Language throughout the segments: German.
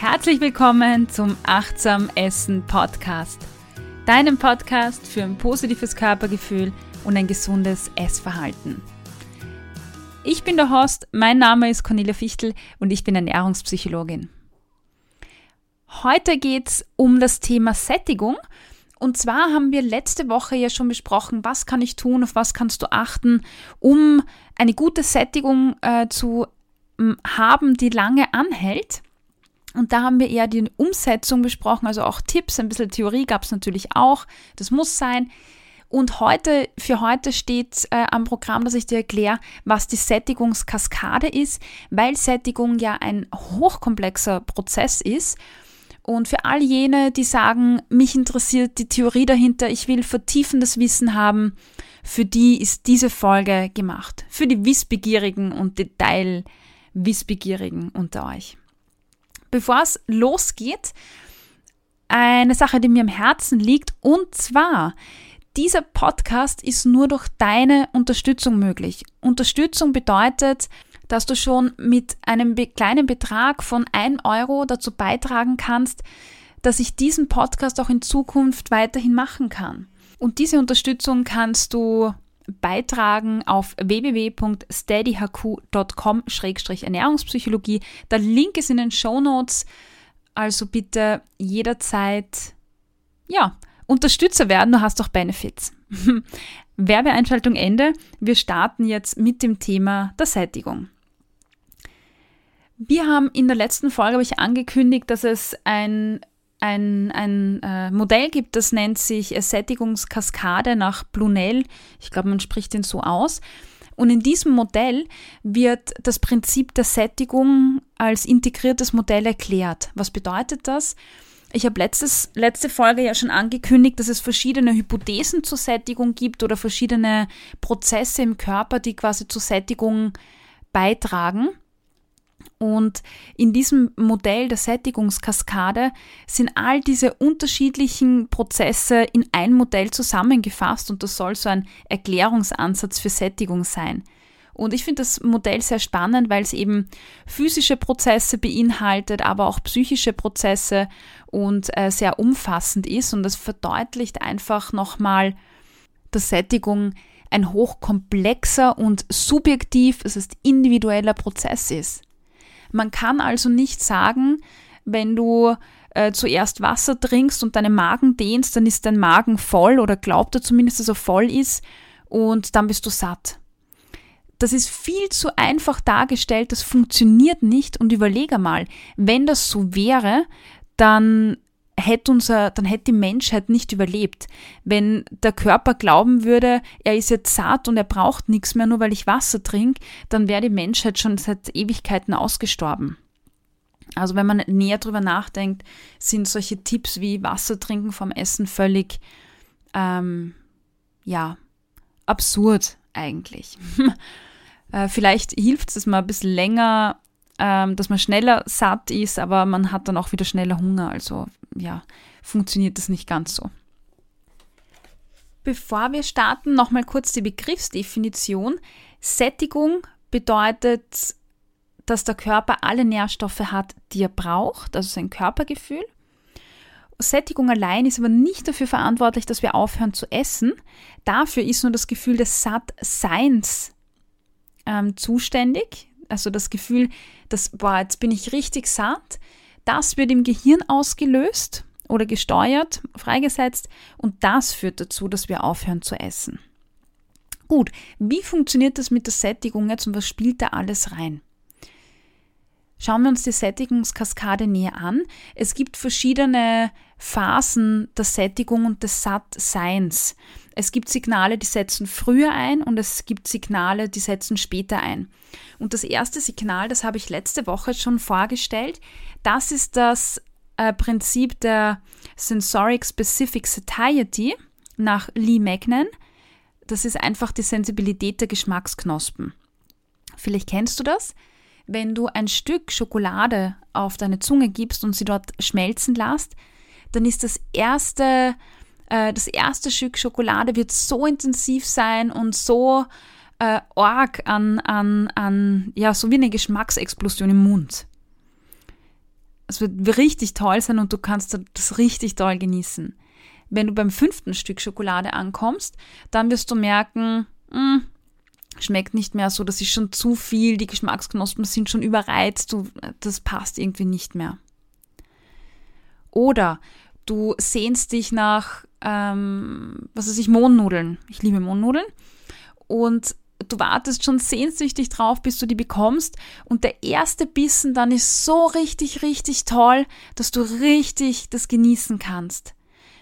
Herzlich willkommen zum Achtsam Essen Podcast, deinem Podcast für ein positives Körpergefühl und ein gesundes Essverhalten. Ich bin der Host, mein Name ist Cornelia Fichtel und ich bin Ernährungspsychologin. Heute geht es um das Thema Sättigung. Und zwar haben wir letzte Woche ja schon besprochen, was kann ich tun, auf was kannst du achten, um eine gute Sättigung äh, zu haben, die lange anhält. Und da haben wir eher die Umsetzung besprochen, also auch Tipps, ein bisschen Theorie gab es natürlich auch. Das muss sein. Und heute, für heute steht äh, am Programm, dass ich dir erkläre, was die Sättigungskaskade ist, weil Sättigung ja ein hochkomplexer Prozess ist. Und für all jene, die sagen, mich interessiert die Theorie dahinter, ich will vertiefendes Wissen haben, für die ist diese Folge gemacht. Für die Wissbegierigen und Detail-Wissbegierigen unter euch. Bevor es losgeht, eine Sache, die mir am Herzen liegt, und zwar, dieser Podcast ist nur durch deine Unterstützung möglich. Unterstützung bedeutet, dass du schon mit einem kleinen Betrag von 1 Euro dazu beitragen kannst, dass ich diesen Podcast auch in Zukunft weiterhin machen kann. Und diese Unterstützung kannst du beitragen auf www.steadyhq.com-ernährungspsychologie. Der Link ist in den Show Notes. Also bitte jederzeit, ja, Unterstützer werden, du hast auch Benefits. Werbeeinschaltung Ende. Wir starten jetzt mit dem Thema der Sättigung. Wir haben in der letzten Folge habe ich angekündigt, dass es ein ein, ein äh, Modell gibt, das nennt sich Sättigungskaskade nach Blunell. Ich glaube, man spricht den so aus. Und in diesem Modell wird das Prinzip der Sättigung als integriertes Modell erklärt. Was bedeutet das? Ich habe letzte Folge ja schon angekündigt, dass es verschiedene Hypothesen zur Sättigung gibt oder verschiedene Prozesse im Körper, die quasi zur Sättigung beitragen. Und in diesem Modell der Sättigungskaskade sind all diese unterschiedlichen Prozesse in ein Modell zusammengefasst und das soll so ein Erklärungsansatz für Sättigung sein. Und ich finde das Modell sehr spannend, weil es eben physische Prozesse beinhaltet, aber auch psychische Prozesse und äh, sehr umfassend ist. Und das verdeutlicht einfach nochmal, dass Sättigung ein hochkomplexer und subjektiv, das heißt individueller Prozess ist. Man kann also nicht sagen, wenn du äh, zuerst Wasser trinkst und deinen Magen dehnst, dann ist dein Magen voll oder glaubt er zumindest, dass er voll ist und dann bist du satt. Das ist viel zu einfach dargestellt, das funktioniert nicht und überlege mal, wenn das so wäre, dann hätte unser, dann hätte die Menschheit nicht überlebt. Wenn der Körper glauben würde, er ist jetzt satt und er braucht nichts mehr, nur weil ich Wasser trinke, dann wäre die Menschheit schon seit Ewigkeiten ausgestorben. Also wenn man näher drüber nachdenkt, sind solche Tipps wie Wasser trinken vom Essen völlig, ähm, ja, absurd eigentlich. äh, vielleicht hilft es mal ein bisschen länger, ähm, dass man schneller satt ist, aber man hat dann auch wieder schneller Hunger. Also ja, funktioniert das nicht ganz so. Bevor wir starten, nochmal kurz die Begriffsdefinition. Sättigung bedeutet, dass der Körper alle Nährstoffe hat, die er braucht, also sein Körpergefühl. Sättigung allein ist aber nicht dafür verantwortlich, dass wir aufhören zu essen. Dafür ist nur das Gefühl des Sattseins ähm, zuständig. Also das Gefühl, dass, boah, jetzt bin ich richtig satt. Das wird im Gehirn ausgelöst oder gesteuert, freigesetzt und das führt dazu, dass wir aufhören zu essen. Gut, wie funktioniert das mit der Sättigung jetzt und was spielt da alles rein? Schauen wir uns die Sättigungskaskade näher an. Es gibt verschiedene Phasen der Sättigung und des Sattseins. Es gibt Signale, die setzen früher ein und es gibt Signale, die setzen später ein. Und das erste Signal, das habe ich letzte Woche schon vorgestellt, das ist das äh, Prinzip der Sensoric Specific Satiety nach Lee Magnan. Das ist einfach die Sensibilität der Geschmacksknospen. Vielleicht kennst du das. Wenn du ein Stück Schokolade auf deine Zunge gibst und sie dort schmelzen lässt, dann ist das erste, äh, das erste Stück Schokolade wird so intensiv sein und so äh, arg an, an, an, ja, so wie eine Geschmacksexplosion im Mund. Das wird richtig toll sein und du kannst das richtig toll genießen. Wenn du beim fünften Stück Schokolade ankommst, dann wirst du merken, mh, hm, schmeckt nicht mehr so, das ist schon zu viel, die Geschmacksknospen sind schon überreizt, du, das passt irgendwie nicht mehr. Oder du sehnst dich nach, ähm, was weiß ich, Mohnnudeln. Ich liebe Mohnnudeln. Und du wartest schon sehnsüchtig drauf, bis du die bekommst. Und der erste Bissen dann ist so richtig, richtig toll, dass du richtig das genießen kannst.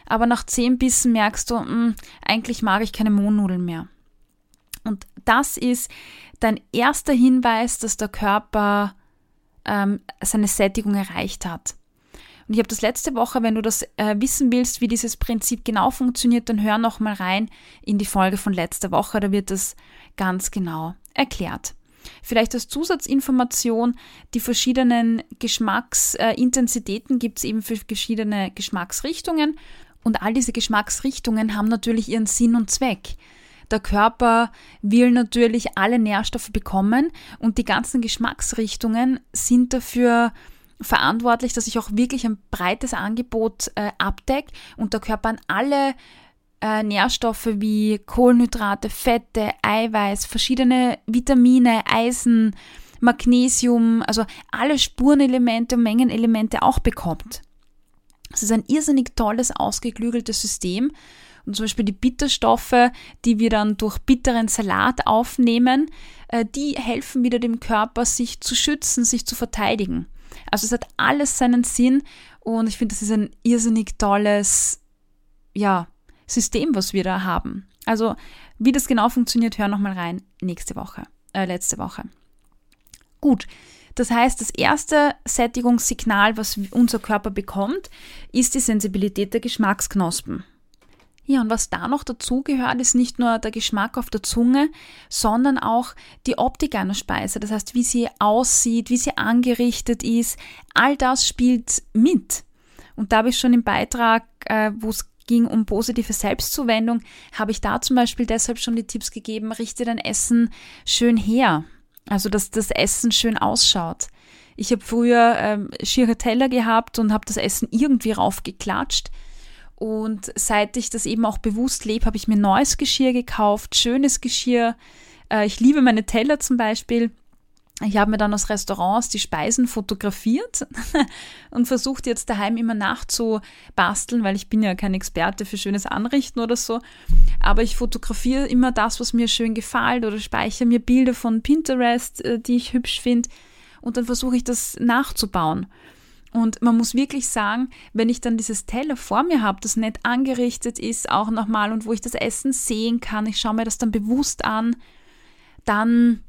Aber nach zehn Bissen merkst du, mh, hm, eigentlich mag ich keine Mohnnudeln mehr. Und das ist dein erster Hinweis, dass der Körper ähm, seine Sättigung erreicht hat. Und ich habe das letzte Woche, wenn du das äh, wissen willst, wie dieses Prinzip genau funktioniert, dann hör noch mal rein in die Folge von letzter Woche, da wird das ganz genau erklärt. Vielleicht als Zusatzinformation, die verschiedenen Geschmacksintensitäten äh, gibt es eben für verschiedene Geschmacksrichtungen und all diese Geschmacksrichtungen haben natürlich ihren Sinn und Zweck. Der Körper will natürlich alle Nährstoffe bekommen und die ganzen Geschmacksrichtungen sind dafür verantwortlich, dass ich auch wirklich ein breites Angebot äh, abdecke und der Körper an alle äh, Nährstoffe wie Kohlenhydrate, Fette, Eiweiß, verschiedene Vitamine, Eisen, Magnesium, also alle Spurenelemente und Mengenelemente auch bekommt. Es ist ein irrsinnig tolles, ausgeklügeltes System. Und zum Beispiel die Bitterstoffe, die wir dann durch bitteren Salat aufnehmen, äh, die helfen wieder dem Körper, sich zu schützen, sich zu verteidigen. Also es hat alles seinen Sinn und ich finde, das ist ein irrsinnig tolles, ja, System, was wir da haben. Also, wie das genau funktioniert, hör nochmal rein nächste Woche, äh, letzte Woche. Gut. Das heißt, das erste Sättigungssignal, was unser Körper bekommt, ist die Sensibilität der Geschmacksknospen. Ja, und was da noch dazu gehört, ist nicht nur der Geschmack auf der Zunge, sondern auch die Optik einer Speise. Das heißt, wie sie aussieht, wie sie angerichtet ist. All das spielt mit. Und da habe ich schon im Beitrag, äh, wo es ging um positive Selbstzuwendung, habe ich da zum Beispiel deshalb schon die Tipps gegeben, richte dein Essen schön her. Also, dass das Essen schön ausschaut. Ich habe früher ähm, schiere Teller gehabt und habe das Essen irgendwie raufgeklatscht. Und seit ich das eben auch bewusst lebe, habe ich mir neues Geschirr gekauft, schönes Geschirr. Äh, ich liebe meine Teller zum Beispiel. Ich habe mir dann aus Restaurants die Speisen fotografiert und versucht jetzt daheim immer nachzubasteln, weil ich bin ja kein Experte für schönes Anrichten oder so. Aber ich fotografiere immer das, was mir schön gefällt oder speichere mir Bilder von Pinterest, äh, die ich hübsch finde. Und dann versuche ich das nachzubauen. Und man muss wirklich sagen, wenn ich dann dieses Teller vor mir habe, das nett angerichtet ist, auch nochmal und wo ich das Essen sehen kann, ich schaue mir das dann bewusst an, dann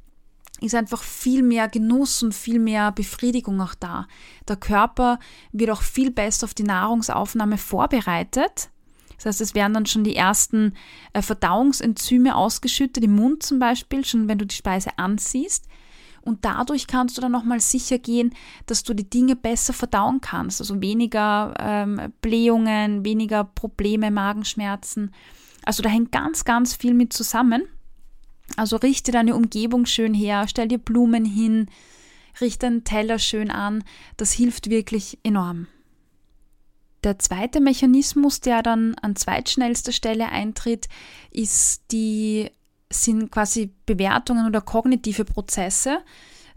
ist einfach viel mehr Genuss und viel mehr Befriedigung auch da. Der Körper wird auch viel besser auf die Nahrungsaufnahme vorbereitet. Das heißt, es werden dann schon die ersten äh, Verdauungsenzyme ausgeschüttet, im Mund zum Beispiel, schon wenn du die Speise ansiehst. Und dadurch kannst du dann nochmal sicher gehen, dass du die Dinge besser verdauen kannst. Also weniger ähm, Blähungen, weniger Probleme, Magenschmerzen. Also da hängt ganz, ganz viel mit zusammen. Also richte deine Umgebung schön her, stell dir Blumen hin, richte einen Teller schön an. Das hilft wirklich enorm. Der zweite Mechanismus, der dann an zweitschnellster Stelle eintritt, ist die sind quasi Bewertungen oder kognitive Prozesse.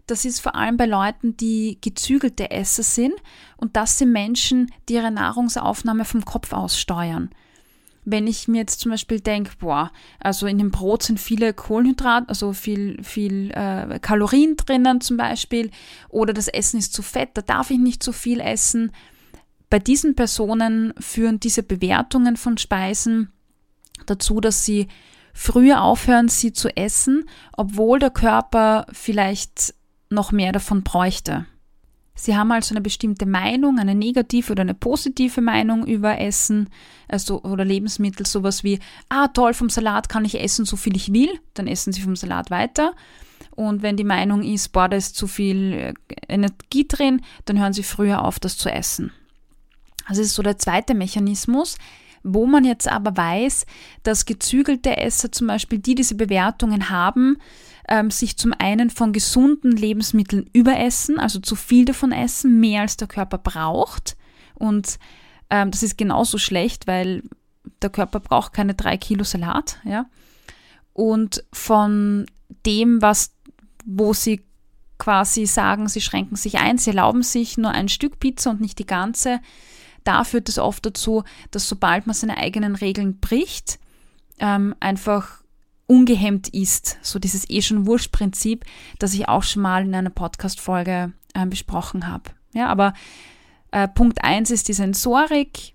Das ist vor allem bei Leuten, die gezügelte Esser sind und das sind Menschen, die ihre Nahrungsaufnahme vom Kopf aus steuern. Wenn ich mir jetzt zum Beispiel denke, boah, also in dem Brot sind viele Kohlenhydrate, also viel, viel äh, Kalorien drinnen zum Beispiel, oder das Essen ist zu fett, da darf ich nicht zu viel essen. Bei diesen Personen führen diese Bewertungen von Speisen dazu, dass sie früher aufhören, sie zu essen, obwohl der Körper vielleicht noch mehr davon bräuchte. Sie haben also eine bestimmte Meinung, eine negative oder eine positive Meinung über Essen also, oder Lebensmittel, sowas wie, ah toll, vom Salat kann ich essen, so viel ich will, dann essen Sie vom Salat weiter. Und wenn die Meinung ist, boah, da ist zu viel äh, Energie drin, dann hören Sie früher auf, das zu essen. Also das ist so der zweite Mechanismus. Wo man jetzt aber weiß, dass gezügelte Esser zum Beispiel, die diese Bewertungen haben, ähm, sich zum einen von gesunden Lebensmitteln überessen, also zu viel davon essen, mehr als der Körper braucht. Und ähm, das ist genauso schlecht, weil der Körper braucht keine drei Kilo Salat, ja. Und von dem, was, wo sie quasi sagen, sie schränken sich ein, sie erlauben sich nur ein Stück Pizza und nicht die ganze, da führt es oft dazu, dass sobald man seine eigenen Regeln bricht, ähm, einfach ungehemmt ist. So dieses eh schon Wurscht-Prinzip, das ich auch schon mal in einer Podcast-Folge äh, besprochen habe. Ja, aber äh, Punkt 1 ist die Sensorik,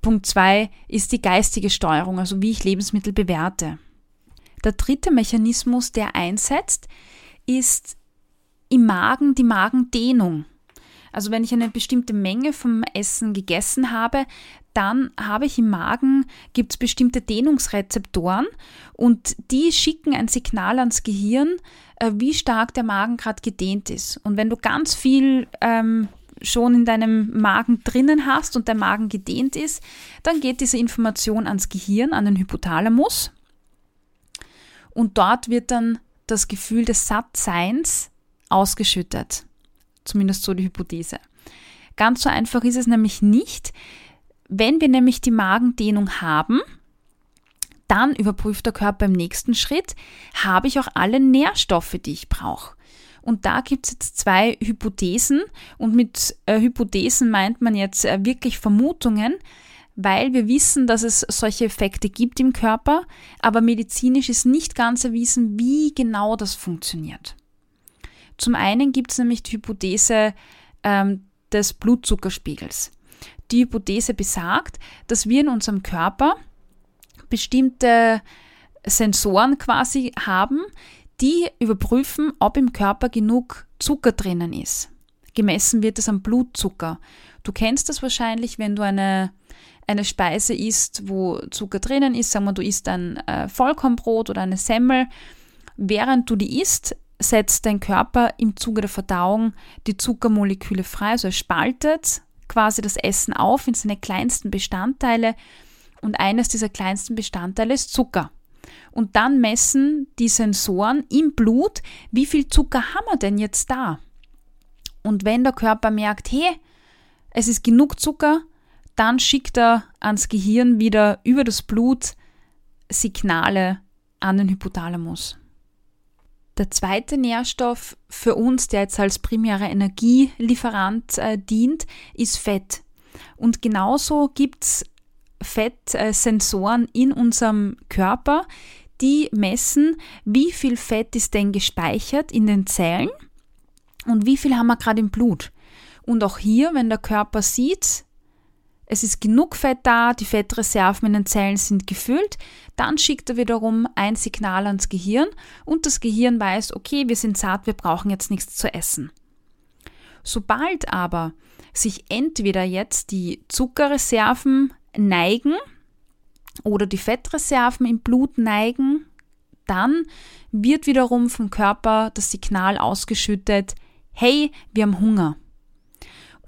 Punkt 2 ist die geistige Steuerung, also wie ich Lebensmittel bewerte. Der dritte Mechanismus, der einsetzt, ist im Magen die Magendehnung. Also wenn ich eine bestimmte Menge vom Essen gegessen habe, dann habe ich im Magen, gibt es bestimmte Dehnungsrezeptoren und die schicken ein Signal ans Gehirn, äh, wie stark der Magen gerade gedehnt ist. Und wenn du ganz viel ähm, schon in deinem Magen drinnen hast und der Magen gedehnt ist, dann geht diese Information ans Gehirn, an den Hypothalamus. Und dort wird dann das Gefühl des Sattseins ausgeschüttet. Zumindest so die Hypothese. Ganz so einfach ist es nämlich nicht. Wenn wir nämlich die Magendehnung haben, dann überprüft der Körper im nächsten Schritt, habe ich auch alle Nährstoffe, die ich brauche. Und da gibt es jetzt zwei Hypothesen. Und mit äh, Hypothesen meint man jetzt äh, wirklich Vermutungen, weil wir wissen, dass es solche Effekte gibt im Körper, aber medizinisch ist nicht ganz erwiesen, wie genau das funktioniert. Zum einen gibt es nämlich die Hypothese ähm, des Blutzuckerspiegels. Die Hypothese besagt, dass wir in unserem Körper bestimmte Sensoren quasi haben, die überprüfen, ob im Körper genug Zucker drinnen ist. Gemessen wird es am Blutzucker. Du kennst das wahrscheinlich, wenn du eine, eine Speise isst, wo Zucker drinnen ist. Sagen wir, du isst ein äh, Vollkornbrot oder eine Semmel. Während du die isst, setzt dein Körper im Zuge der Verdauung die Zuckermoleküle frei. Also er spaltet quasi das Essen auf in seine kleinsten Bestandteile und eines dieser kleinsten Bestandteile ist Zucker. Und dann messen die Sensoren im Blut, wie viel Zucker haben wir denn jetzt da? Und wenn der Körper merkt, hey, es ist genug Zucker, dann schickt er ans Gehirn wieder über das Blut Signale an den Hypothalamus. Der zweite Nährstoff für uns, der jetzt als primärer Energielieferant äh, dient, ist Fett. Und genauso gibt es Fettsensoren in unserem Körper, die messen, wie viel Fett ist denn gespeichert in den Zellen und wie viel haben wir gerade im Blut. Und auch hier, wenn der Körper sieht, es ist genug Fett da, die Fettreserven in den Zellen sind gefüllt, dann schickt er wiederum ein Signal ans Gehirn und das Gehirn weiß, okay, wir sind satt, wir brauchen jetzt nichts zu essen. Sobald aber sich entweder jetzt die Zuckerreserven neigen oder die Fettreserven im Blut neigen, dann wird wiederum vom Körper das Signal ausgeschüttet, hey, wir haben Hunger.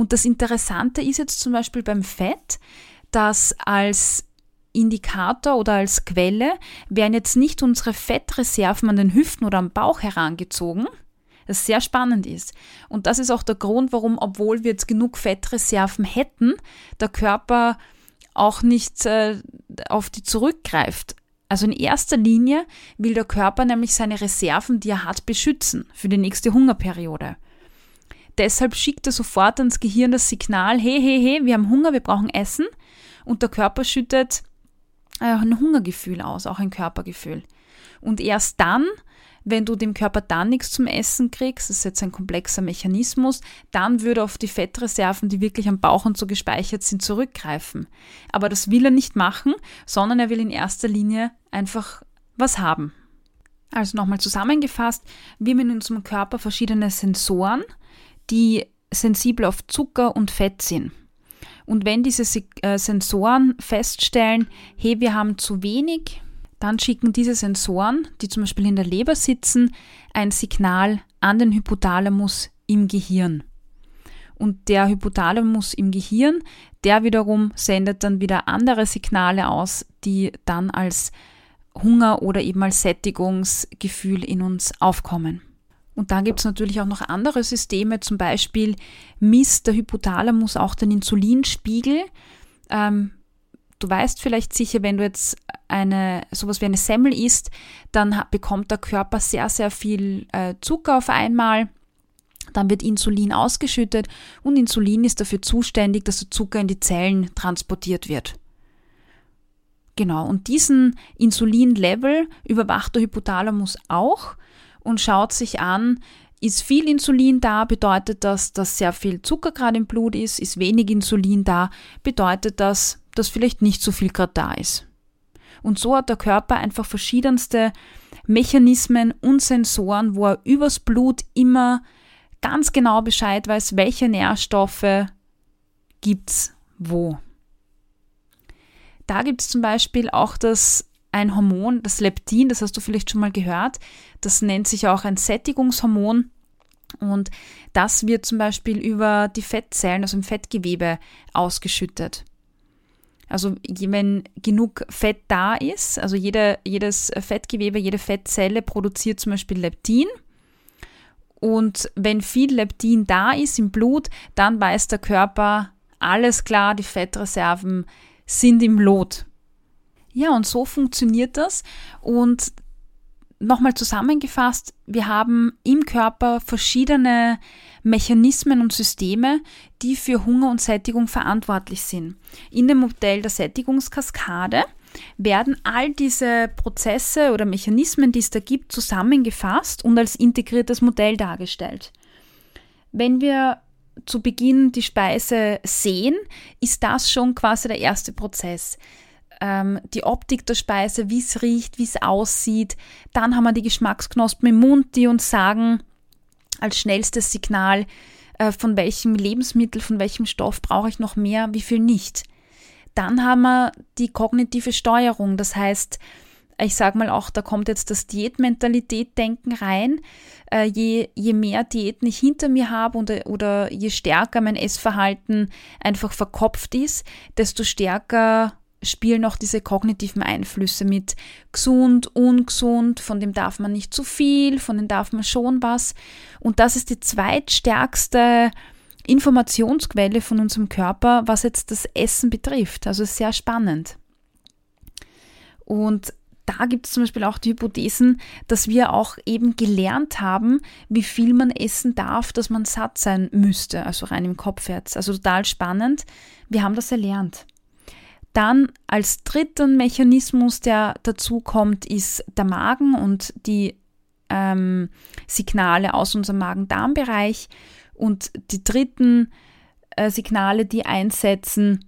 Und das Interessante ist jetzt zum Beispiel beim Fett, dass als Indikator oder als Quelle werden jetzt nicht unsere Fettreserven an den Hüften oder am Bauch herangezogen, das sehr spannend ist. Und das ist auch der Grund, warum, obwohl wir jetzt genug Fettreserven hätten, der Körper auch nicht äh, auf die zurückgreift. Also in erster Linie will der Körper nämlich seine Reserven, die er hat, beschützen für die nächste Hungerperiode. Deshalb schickt er sofort ans Gehirn das Signal, hey, hey, hey, wir haben Hunger, wir brauchen Essen. Und der Körper schüttet äh, ein Hungergefühl aus, auch ein Körpergefühl. Und erst dann, wenn du dem Körper dann nichts zum Essen kriegst, das ist jetzt ein komplexer Mechanismus, dann würde er auf die Fettreserven, die wirklich am Bauch und so gespeichert sind, zurückgreifen. Aber das will er nicht machen, sondern er will in erster Linie einfach was haben. Also nochmal zusammengefasst, wir haben in unserem Körper verschiedene Sensoren, die sensibel auf Zucker und Fett sind. Und wenn diese äh, Sensoren feststellen, hey, wir haben zu wenig, dann schicken diese Sensoren, die zum Beispiel in der Leber sitzen, ein Signal an den Hypothalamus im Gehirn. Und der Hypothalamus im Gehirn, der wiederum sendet dann wieder andere Signale aus, die dann als Hunger oder eben als Sättigungsgefühl in uns aufkommen. Und dann gibt es natürlich auch noch andere Systeme, zum Beispiel misst der Hypothalamus auch den Insulinspiegel. Ähm, du weißt vielleicht sicher, wenn du jetzt eine sowas wie eine Semmel isst, dann bekommt der Körper sehr, sehr viel äh, Zucker auf einmal. Dann wird Insulin ausgeschüttet und Insulin ist dafür zuständig, dass der Zucker in die Zellen transportiert wird. Genau, und diesen Insulinlevel überwacht der Hypothalamus auch und schaut sich an, ist viel Insulin da, bedeutet das, dass sehr viel Zucker gerade im Blut ist, ist wenig Insulin da, bedeutet das, dass vielleicht nicht so viel gerade da ist. Und so hat der Körper einfach verschiedenste Mechanismen und Sensoren, wo er übers Blut immer ganz genau Bescheid weiß, welche Nährstoffe gibt's wo. Da gibt es zum Beispiel auch das ein Hormon, das Leptin, das hast du vielleicht schon mal gehört. Das nennt sich auch ein Sättigungshormon. Und das wird zum Beispiel über die Fettzellen, also im Fettgewebe, ausgeschüttet. Also wenn genug Fett da ist, also jede, jedes Fettgewebe, jede Fettzelle produziert zum Beispiel Leptin. Und wenn viel Leptin da ist im Blut, dann weiß der Körper, alles klar, die Fettreserven sind im Lot. Ja, und so funktioniert das. Und nochmal zusammengefasst, wir haben im Körper verschiedene Mechanismen und Systeme, die für Hunger und Sättigung verantwortlich sind. In dem Modell der Sättigungskaskade werden all diese Prozesse oder Mechanismen, die es da gibt, zusammengefasst und als integriertes Modell dargestellt. Wenn wir zu Beginn die Speise sehen, ist das schon quasi der erste Prozess ähm, die Optik der Speise, wie es riecht, wie es aussieht. Dann haben wir die Geschmacksknospen im Mund, die uns sagen, als schnellstes Signal, äh, von welchem Lebensmittel, von welchem Stoff brauche ich noch mehr, wie viel nicht. Dann haben wir die kognitive Steuerung, das heißt, ich sage mal auch, da kommt jetzt das Diätmentalität-Denken rein. Äh, je, je mehr Diäten ich hinter mir habe oder, oder je stärker mein Essverhalten einfach verkopft ist, desto stärker spielen auch diese kognitiven Einflüsse mit gesund, ungesund, von dem darf man nicht zu viel, von dem darf man schon was. Und das ist die zweitstärkste Informationsquelle von unserem Körper, was jetzt das Essen betrifft. Also sehr spannend. Und da gibt es zum Beispiel auch die Hypothesen, dass wir auch eben gelernt haben, wie viel man essen darf, dass man satt sein müsste, also rein im Kopf jetzt. Also total spannend. Wir haben das erlernt. Dann als dritten Mechanismus, der dazu kommt, ist der Magen und die ähm, Signale aus unserem Magen-Darm-Bereich. Und die dritten äh, Signale, die einsetzen,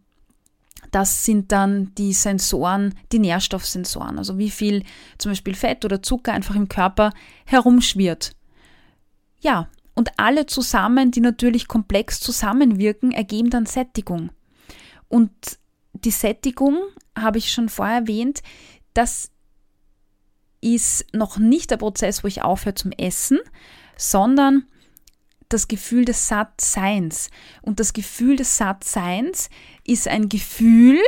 das sind dann die Sensoren, die Nährstoffsensoren, also wie viel zum Beispiel Fett oder Zucker einfach im Körper herumschwirrt. Ja, und alle zusammen, die natürlich komplex zusammenwirken, ergeben dann Sättigung. Und die Sättigung habe ich schon vorher erwähnt, das ist noch nicht der Prozess, wo ich aufhöre zum Essen, sondern das Gefühl des Sattseins. Und das Gefühl des Sattseins ist ein Gefühl,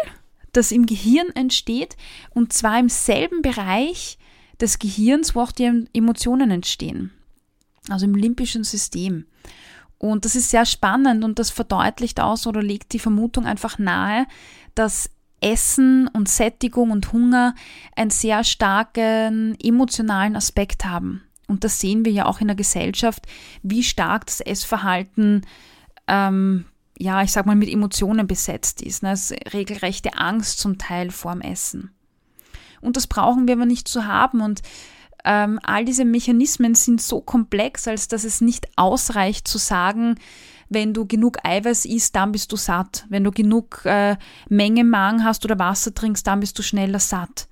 das im Gehirn entsteht und zwar im selben Bereich des Gehirns, wo auch die Emotionen entstehen. Also im limbischen System. Und das ist sehr spannend und das verdeutlicht aus oder legt die Vermutung einfach nahe, dass Essen und Sättigung und Hunger einen sehr starken emotionalen Aspekt haben. Und das sehen wir ja auch in der Gesellschaft, wie stark das Essverhalten, ähm, ja, ich sag mal, mit Emotionen besetzt ist. Ne? Es ist regelrechte Angst zum Teil vorm Essen. Und das brauchen wir aber nicht zu haben. Und ähm, all diese Mechanismen sind so komplex, als dass es nicht ausreicht zu sagen, wenn du genug Eiweiß isst, dann bist du satt. Wenn du genug äh, Menge Magen hast oder Wasser trinkst, dann bist du schneller satt.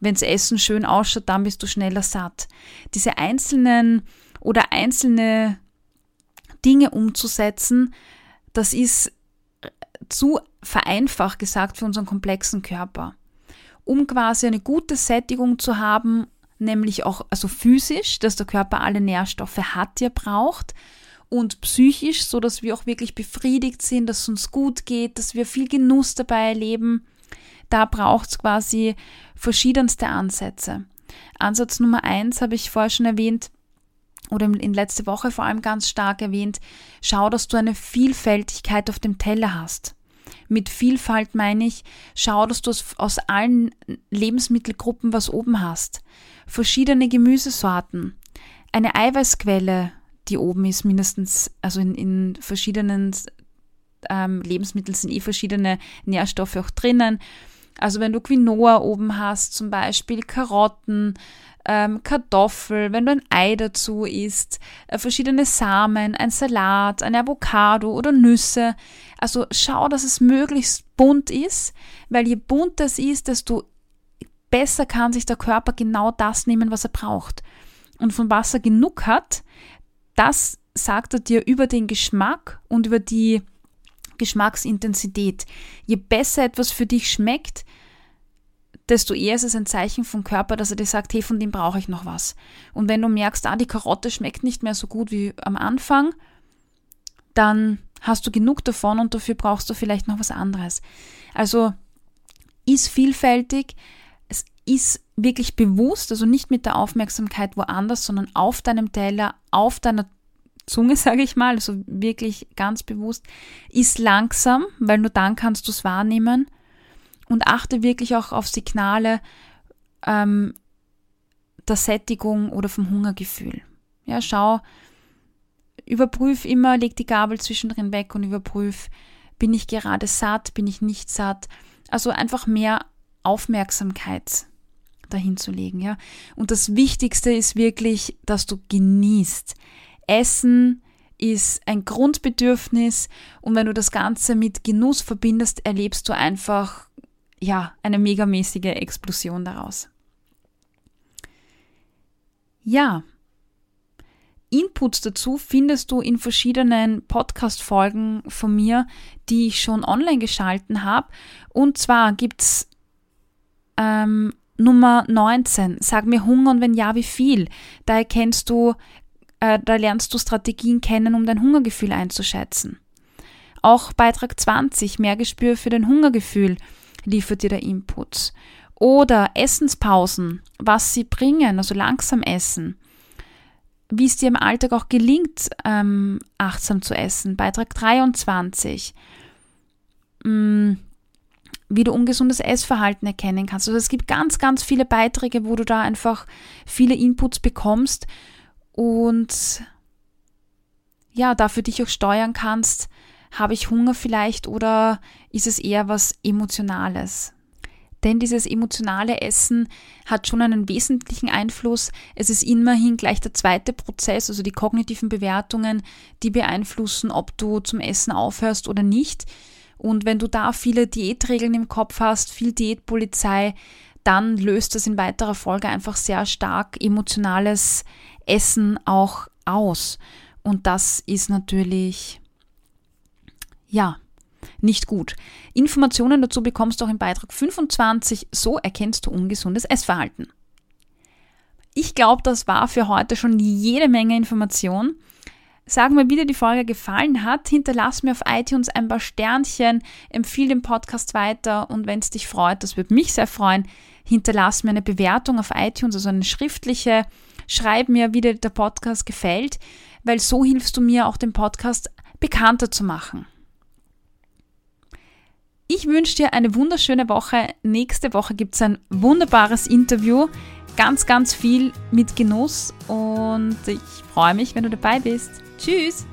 Wenn das Essen schön ausschaut, dann bist du schneller satt. Diese einzelnen oder einzelne Dinge umzusetzen, das ist zu vereinfacht gesagt für unseren komplexen Körper. Um quasi eine gute Sättigung zu haben, nämlich auch also physisch, dass der Körper alle Nährstoffe hat, die er braucht, und psychisch, so dass wir auch wirklich befriedigt sind, dass es uns gut geht, dass wir viel Genuss dabei erleben. Da braucht es quasi verschiedenste Ansätze. Ansatz Nummer eins habe ich vorher schon erwähnt, oder in letzter Woche vor allem ganz stark erwähnt, schau, dass du eine Vielfältigkeit auf dem Teller hast. Mit Vielfalt meine ich, schau, dass du aus allen Lebensmittelgruppen was oben hast. Verschiedene Gemüsesorten, eine Eiweißquelle, die oben ist, mindestens, also in, in verschiedenen ähm, Lebensmitteln sind eh verschiedene Nährstoffe auch drinnen. Also wenn du Quinoa oben hast, zum Beispiel Karotten, ähm, Kartoffel, wenn du ein Ei dazu isst, äh, verschiedene Samen, ein Salat, eine Avocado oder Nüsse. Also schau, dass es möglichst bunt ist, weil je bunter es ist, desto besser kann sich der Körper genau das nehmen, was er braucht. Und von was er genug hat, das sagt er dir über den Geschmack und über die Geschmacksintensität. Je besser etwas für dich schmeckt, desto eher ist es ein Zeichen vom Körper, dass er dir sagt, hey, von dem brauche ich noch was. Und wenn du merkst, ah, die Karotte schmeckt nicht mehr so gut wie am Anfang, dann hast du genug davon und dafür brauchst du vielleicht noch was anderes. Also ist vielfältig, es ist wirklich bewusst, also nicht mit der Aufmerksamkeit woanders, sondern auf deinem Teller, auf deiner Zunge, sage ich mal, also wirklich ganz bewusst, ist langsam, weil nur dann kannst du es wahrnehmen und achte wirklich auch auf Signale ähm, der Sättigung oder vom Hungergefühl. Ja, schau, überprüf immer, leg die Gabel zwischendrin weg und überprüf, bin ich gerade satt, bin ich nicht satt. Also einfach mehr Aufmerksamkeit dahin zu legen, ja. Und das Wichtigste ist wirklich, dass du genießt. Essen ist ein Grundbedürfnis und wenn du das Ganze mit Genuss verbindest, erlebst du einfach ja, eine megamäßige Explosion daraus. Ja, Inputs dazu findest du in verschiedenen Podcast-Folgen von mir, die ich schon online geschalten habe. Und zwar gibt's ähm, Nummer 19, sag mir Hunger und wenn ja, wie viel. Da erkennst du, äh, da lernst du Strategien kennen, um dein Hungergefühl einzuschätzen. Auch Beitrag 20, mehr Gespür für dein Hungergefühl liefert dir der Inputs. Oder Essenspausen, was sie bringen, also langsam essen. Wie es dir im Alltag auch gelingt, ähm, achtsam zu essen. Beitrag 23. Mm, wie du ungesundes Essverhalten erkennen kannst. Also es gibt ganz, ganz viele Beiträge, wo du da einfach viele Inputs bekommst und ja, dafür dich auch steuern kannst, habe ich Hunger vielleicht oder ist es eher was Emotionales? Denn dieses emotionale Essen hat schon einen wesentlichen Einfluss. Es ist immerhin gleich der zweite Prozess, also die kognitiven Bewertungen, die beeinflussen, ob du zum Essen aufhörst oder nicht. Und wenn du da viele Diätregeln im Kopf hast, viel Diätpolizei, dann löst das in weiterer Folge einfach sehr stark emotionales Essen auch aus. Und das ist natürlich ja, nicht gut. Informationen dazu bekommst du auch im Beitrag 25. So erkennst du ungesundes Essverhalten. Ich glaube, das war für heute schon jede Menge Information. Sag mir, wie dir die Folge gefallen hat. Hinterlass mir auf iTunes ein paar Sternchen, empfehle den Podcast weiter und wenn es dich freut, das würde mich sehr freuen, hinterlass mir eine Bewertung auf iTunes, also eine schriftliche. Schreib mir, wie dir der Podcast gefällt, weil so hilfst du mir auch den Podcast bekannter zu machen. Ich wünsche dir eine wunderschöne Woche. Nächste Woche gibt es ein wunderbares Interview. Ganz, ganz viel mit Genuss und ich freue mich, wenn du dabei bist. Tschüss!